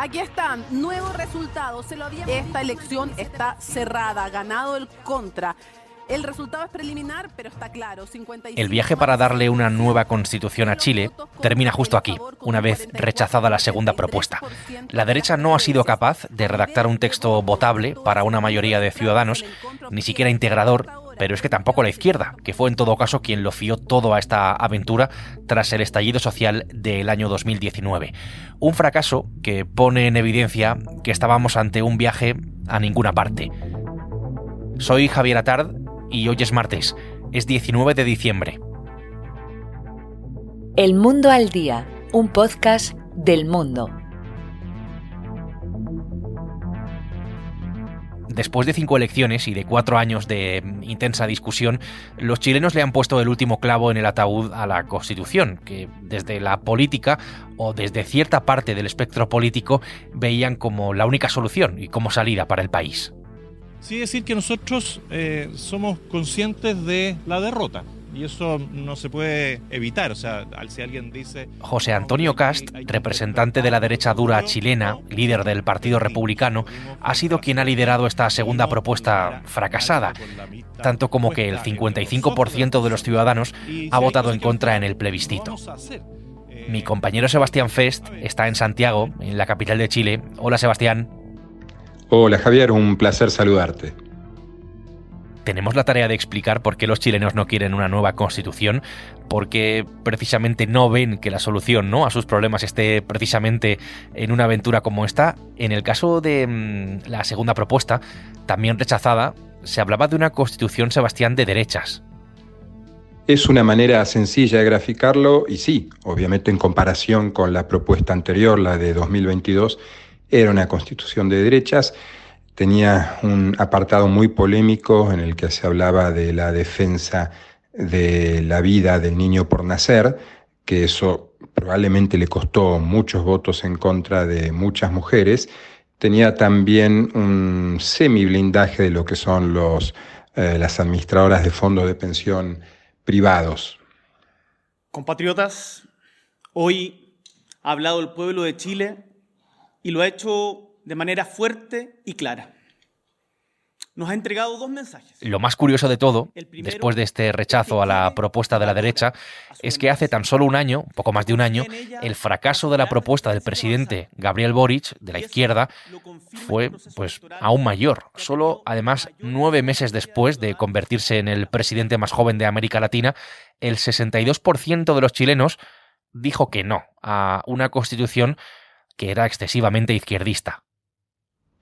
Aquí están, nuevos resultados. Se lo. Esta elección está cerrada, ganado el contra. El resultado es preliminar, pero está claro. El viaje para darle una nueva constitución a Chile termina justo aquí, una vez rechazada la segunda propuesta. La derecha no ha sido capaz de redactar un texto votable para una mayoría de ciudadanos, ni siquiera integrador, pero es que tampoco la izquierda, que fue en todo caso quien lo fió todo a esta aventura tras el estallido social del año 2019. Un fracaso que pone en evidencia que estábamos ante un viaje a ninguna parte. Soy Javier Atard y hoy es martes, es 19 de diciembre. El Mundo al Día, un podcast del mundo. Después de cinco elecciones y de cuatro años de intensa discusión, los chilenos le han puesto el último clavo en el ataúd a la Constitución, que desde la política o desde cierta parte del espectro político veían como la única solución y como salida para el país. Sí decir que nosotros eh, somos conscientes de la derrota. Y eso no se puede evitar. O sea, si alguien dice. José Antonio Cast, representante de la derecha dura chilena, líder del Partido Republicano, ha sido quien ha liderado esta segunda propuesta fracasada, tanto como que el 55% de los ciudadanos ha votado en contra en el plebiscito. Mi compañero Sebastián Fest está en Santiago, en la capital de Chile. Hola Sebastián. Hola Javier, un placer saludarte. Tenemos la tarea de explicar por qué los chilenos no quieren una nueva constitución, porque precisamente no ven que la solución ¿no? a sus problemas esté precisamente en una aventura como esta. En el caso de mm, la segunda propuesta, también rechazada, se hablaba de una constitución Sebastián de derechas. Es una manera sencilla de graficarlo y sí, obviamente en comparación con la propuesta anterior, la de 2022, era una constitución de derechas, tenía un apartado muy polémico en el que se hablaba de la defensa de la vida del niño por nacer, que eso probablemente le costó muchos votos en contra de muchas mujeres. Tenía también un semi blindaje de lo que son los, eh, las administradoras de fondos de pensión privados. Compatriotas, hoy ha hablado el pueblo de Chile y lo ha hecho de manera fuerte y clara. Nos ha entregado dos mensajes. Lo más curioso de todo, después de este rechazo a la propuesta de la derecha, es que hace tan solo un año, poco más de un año, el fracaso de la propuesta del presidente Gabriel Boric, de la izquierda, fue pues aún mayor. Solo, además, nueve meses después de convertirse en el presidente más joven de América Latina, el 62% de los chilenos dijo que no a una constitución que era excesivamente izquierdista.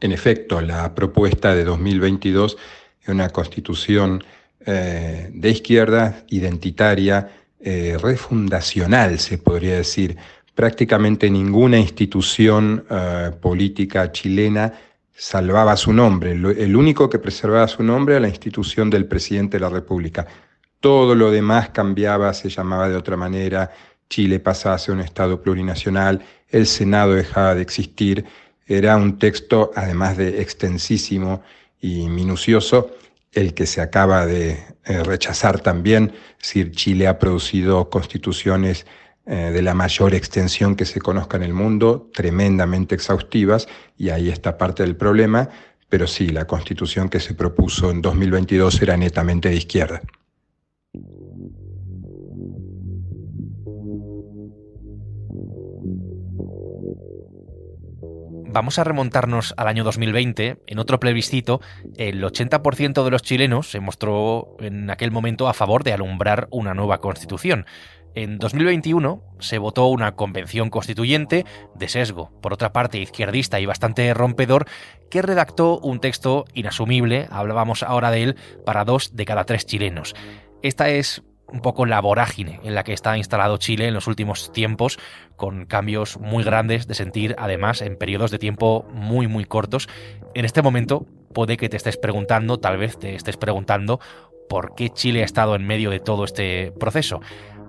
En efecto, la propuesta de 2022 es una constitución eh, de izquierda, identitaria, eh, refundacional, se podría decir. Prácticamente ninguna institución eh, política chilena salvaba su nombre. El único que preservaba su nombre era la institución del presidente de la República. Todo lo demás cambiaba, se llamaba de otra manera, Chile pasaba a un Estado plurinacional, el Senado dejaba de existir, era un texto, además de extensísimo y minucioso, el que se acaba de eh, rechazar también, decir, Chile ha producido constituciones eh, de la mayor extensión que se conozca en el mundo, tremendamente exhaustivas, y ahí está parte del problema, pero sí, la constitución que se propuso en 2022 era netamente de izquierda. Vamos a remontarnos al año 2020. En otro plebiscito, el 80% de los chilenos se mostró en aquel momento a favor de alumbrar una nueva constitución. En 2021 se votó una convención constituyente de sesgo, por otra parte izquierdista y bastante rompedor, que redactó un texto inasumible, hablábamos ahora de él, para dos de cada tres chilenos. Esta es un poco la vorágine en la que está instalado Chile en los últimos tiempos, con cambios muy grandes de sentir, además, en periodos de tiempo muy, muy cortos. En este momento puede que te estés preguntando, tal vez te estés preguntando, por qué Chile ha estado en medio de todo este proceso.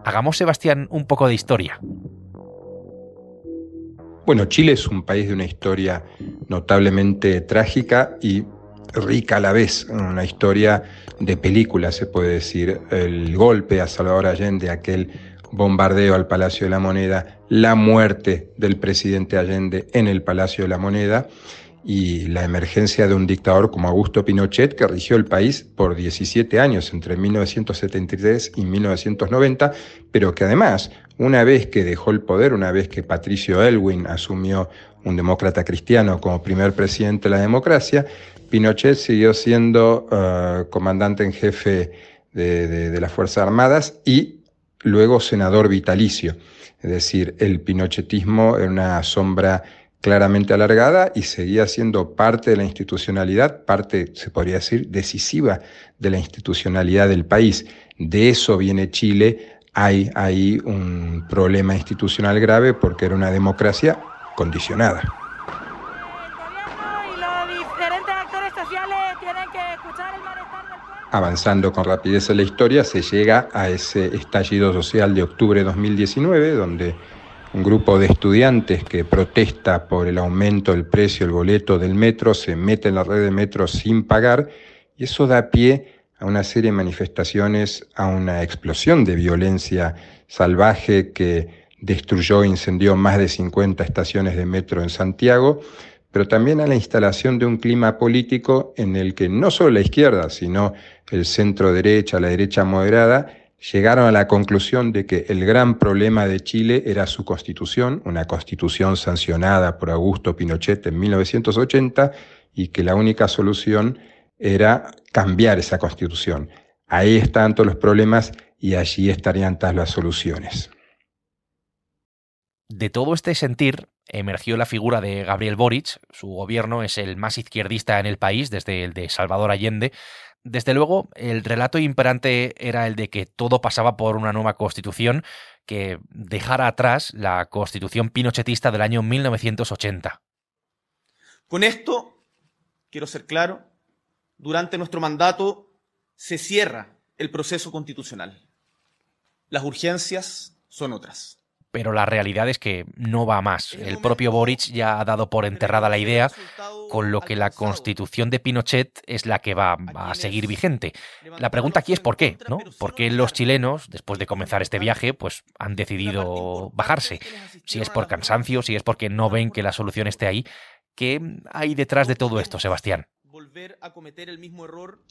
Hagamos, Sebastián, un poco de historia. Bueno, Chile es un país de una historia notablemente trágica y rica a la vez, una historia de película, se puede decir. El golpe a Salvador Allende, aquel bombardeo al Palacio de la Moneda, la muerte del presidente Allende en el Palacio de la Moneda y la emergencia de un dictador como Augusto Pinochet que rigió el país por 17 años, entre 1973 y 1990, pero que además, una vez que dejó el poder, una vez que Patricio Elwin asumió un demócrata cristiano como primer presidente de la democracia, Pinochet siguió siendo eh, comandante en jefe de, de las Fuerzas Armadas y luego senador vitalicio. Es decir, el pinochetismo era una sombra claramente alargada y seguía siendo parte de la institucionalidad, parte, se podría decir, decisiva de la institucionalidad del país. De eso viene Chile. Hay ahí un problema institucional grave porque era una democracia condicionada. Avanzando con rapidez en la historia, se llega a ese estallido social de octubre de 2019, donde un grupo de estudiantes que protesta por el aumento del precio del boleto del metro se mete en la red de metro sin pagar y eso da pie a una serie de manifestaciones, a una explosión de violencia salvaje que destruyó e incendió más de 50 estaciones de metro en Santiago, pero también a la instalación de un clima político en el que no solo la izquierda, sino el centro derecha, la derecha moderada, llegaron a la conclusión de que el gran problema de Chile era su constitución, una constitución sancionada por Augusto Pinochet en 1980, y que la única solución era cambiar esa constitución. Ahí están todos los problemas y allí estarían todas las soluciones. De todo este sentir emergió la figura de Gabriel Boric. Su gobierno es el más izquierdista en el país desde el de Salvador Allende. Desde luego, el relato imperante era el de que todo pasaba por una nueva constitución que dejara atrás la constitución pinochetista del año 1980. Con esto, quiero ser claro, durante nuestro mandato se cierra el proceso constitucional. Las urgencias son otras pero la realidad es que no va más. El propio Boric ya ha dado por enterrada la idea, con lo que la constitución de Pinochet es la que va a seguir vigente. La pregunta aquí es por qué, ¿no? ¿Por qué los chilenos, después de comenzar este viaje, pues han decidido bajarse? Si es por cansancio, si es porque no ven que la solución esté ahí. ¿Qué hay detrás de todo esto, Sebastián?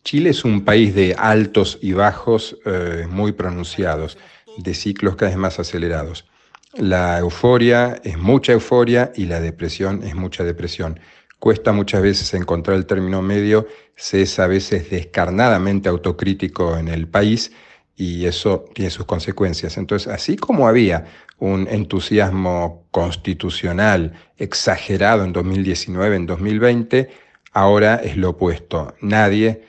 Chile es un país de altos y bajos eh, muy pronunciados, de ciclos cada vez más acelerados. La euforia es mucha euforia y la depresión es mucha depresión. Cuesta muchas veces encontrar el término medio, se es a veces descarnadamente autocrítico en el país y eso tiene sus consecuencias. Entonces, así como había un entusiasmo constitucional exagerado en 2019, en 2020, ahora es lo opuesto. Nadie,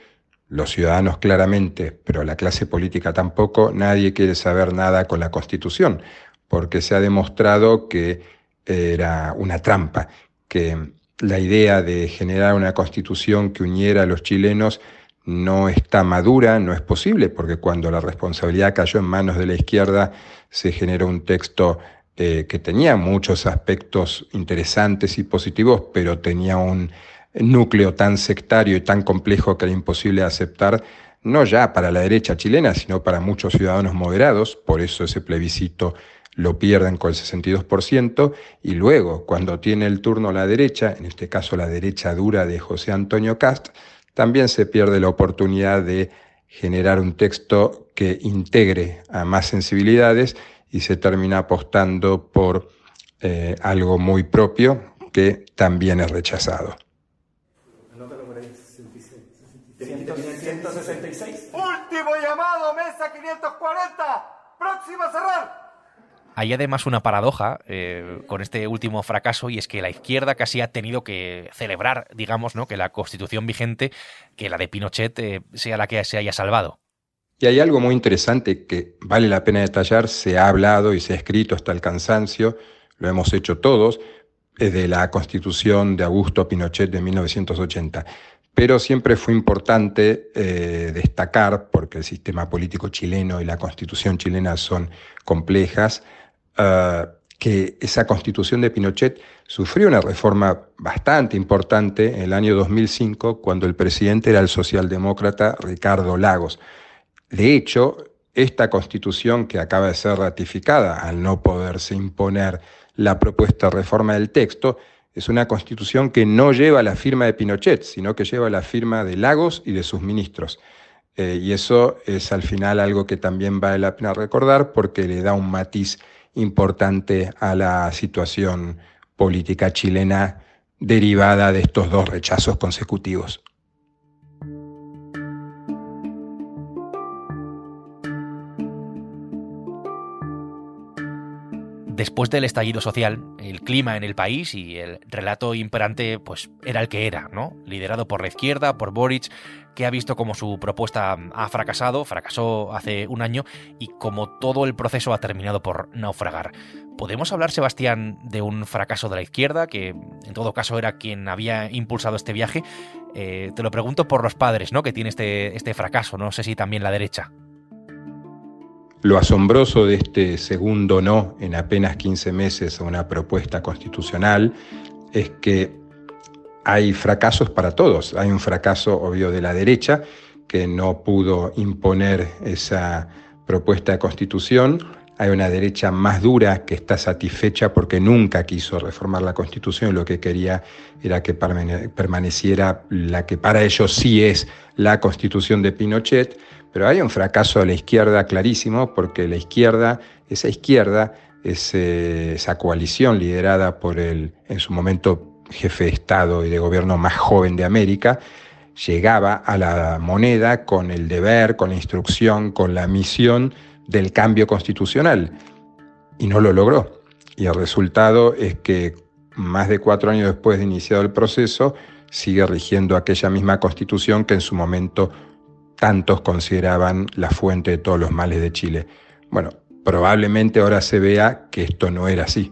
los ciudadanos claramente, pero la clase política tampoco, nadie quiere saber nada con la Constitución porque se ha demostrado que era una trampa, que la idea de generar una constitución que uniera a los chilenos no está madura, no es posible, porque cuando la responsabilidad cayó en manos de la izquierda se generó un texto eh, que tenía muchos aspectos interesantes y positivos, pero tenía un núcleo tan sectario y tan complejo que era imposible aceptar, no ya para la derecha chilena, sino para muchos ciudadanos moderados, por eso ese plebiscito lo pierden con el 62%, y luego, cuando tiene el turno la derecha, en este caso la derecha dura de José Antonio Cast, también se pierde la oportunidad de generar un texto que integre a más sensibilidades y se termina apostando por eh, algo muy propio que también es rechazado. 166. Último llamado, mesa 540. Próxima a cerrar. Hay además una paradoja eh, con este último fracaso y es que la izquierda casi ha tenido que celebrar, digamos, ¿no? que la constitución vigente, que la de Pinochet, eh, sea la que se haya salvado. Y hay algo muy interesante que vale la pena detallar, se ha hablado y se ha escrito hasta el cansancio, lo hemos hecho todos, de la constitución de Augusto Pinochet de 1980. Pero siempre fue importante eh, destacar, porque el sistema político chileno y la constitución chilena son complejas, eh, que esa constitución de Pinochet sufrió una reforma bastante importante en el año 2005 cuando el presidente era el socialdemócrata Ricardo Lagos. De hecho, esta constitución que acaba de ser ratificada al no poderse imponer la propuesta de reforma del texto, es una constitución que no lleva la firma de Pinochet, sino que lleva la firma de Lagos y de sus ministros. Eh, y eso es al final algo que también vale la pena recordar porque le da un matiz importante a la situación política chilena derivada de estos dos rechazos consecutivos. Después del estallido social, el clima en el país y el relato imperante pues era el que era, ¿no? Liderado por la izquierda, por Boric, que ha visto como su propuesta ha fracasado, fracasó hace un año y como todo el proceso ha terminado por naufragar. ¿Podemos hablar, Sebastián, de un fracaso de la izquierda, que en todo caso era quien había impulsado este viaje? Eh, te lo pregunto por los padres, ¿no? Que tiene este, este fracaso, no sé si también la derecha. Lo asombroso de este segundo no en apenas 15 meses a una propuesta constitucional es que hay fracasos para todos. Hay un fracaso obvio de la derecha que no pudo imponer esa propuesta de constitución. Hay una derecha más dura que está satisfecha porque nunca quiso reformar la constitución lo que quería era que permaneciera la que para ellos sí es la constitución de Pinochet. Pero hay un fracaso de la izquierda clarísimo porque la izquierda, esa izquierda, esa coalición liderada por el, en su momento, jefe de Estado y de gobierno más joven de América, llegaba a la moneda con el deber, con la instrucción, con la misión del cambio constitucional. Y no lo logró. Y el resultado es que más de cuatro años después de iniciado el proceso, sigue rigiendo aquella misma constitución que en su momento tantos consideraban la fuente de todos los males de Chile. Bueno, probablemente ahora se vea que esto no era así.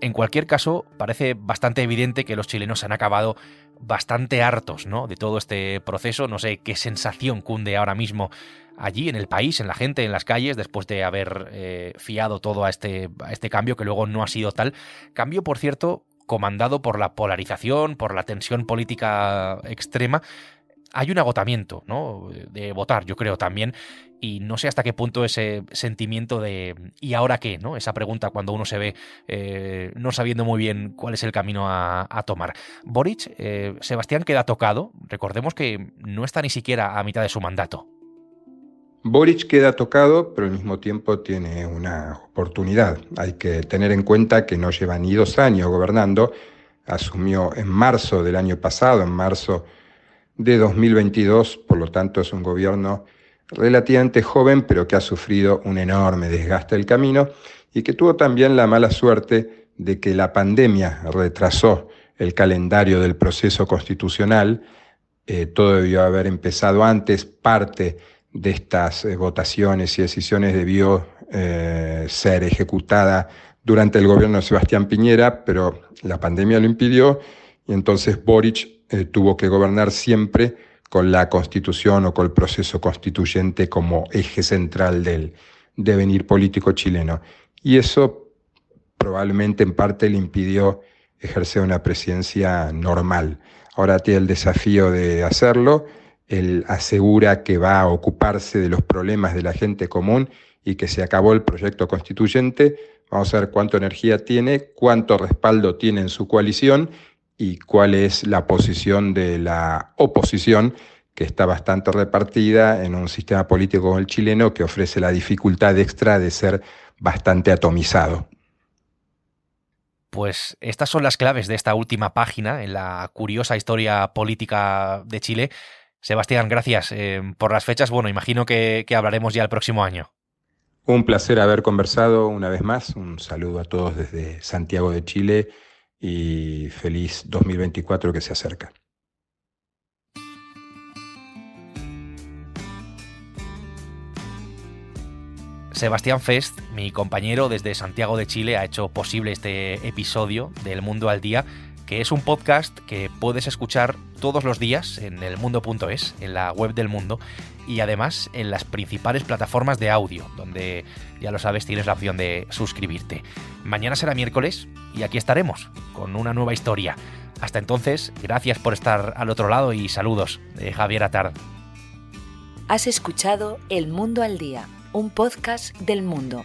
En cualquier caso, parece bastante evidente que los chilenos han acabado bastante hartos ¿no? de todo este proceso. No sé qué sensación cunde ahora mismo allí en el país, en la gente, en las calles, después de haber eh, fiado todo este, a este cambio que luego no ha sido tal. Cambio, por cierto, comandado por la polarización, por la tensión política extrema, hay un agotamiento, ¿no? De votar, yo creo también. Y no sé hasta qué punto ese sentimiento de ¿y ahora qué? ¿no? Esa pregunta cuando uno se ve eh, no sabiendo muy bien cuál es el camino a, tomar. Boric, eh, Sebastián queda tocado. Recordemos que no está ni siquiera a mitad de su mandato. Boric queda tocado, pero al mismo tiempo tiene una oportunidad. Hay que tener en cuenta que no lleva ni dos años gobernando. Asumió en marzo del año pasado, en marzo de 2022, por lo tanto es un gobierno relativamente joven, pero que ha sufrido un enorme desgaste del camino y que tuvo también la mala suerte de que la pandemia retrasó el calendario del proceso constitucional. Eh, todo debió haber empezado antes, parte de estas eh, votaciones y decisiones debió eh, ser ejecutada durante el gobierno de Sebastián Piñera, pero la pandemia lo impidió y entonces Boric eh, tuvo que gobernar siempre con la constitución o con el proceso constituyente como eje central del devenir político chileno. Y eso probablemente en parte le impidió ejercer una presidencia normal. Ahora tiene el desafío de hacerlo él asegura que va a ocuparse de los problemas de la gente común y que se acabó el proyecto constituyente. Vamos a ver cuánta energía tiene, cuánto respaldo tiene en su coalición y cuál es la posición de la oposición, que está bastante repartida en un sistema político como el chileno que ofrece la dificultad extra de ser bastante atomizado. Pues estas son las claves de esta última página en la curiosa historia política de Chile Sebastián, gracias eh, por las fechas. Bueno, imagino que, que hablaremos ya el próximo año. Un placer haber conversado una vez más. Un saludo a todos desde Santiago de Chile y feliz 2024 que se acerca. Sebastián Fest, mi compañero desde Santiago de Chile, ha hecho posible este episodio del Mundo al Día que es un podcast que puedes escuchar todos los días en elmundo.es, en la web del mundo, y además en las principales plataformas de audio, donde ya lo sabes, tienes la opción de suscribirte. Mañana será miércoles y aquí estaremos con una nueva historia. Hasta entonces, gracias por estar al otro lado y saludos de Javier Atard. Has escuchado El Mundo al Día, un podcast del mundo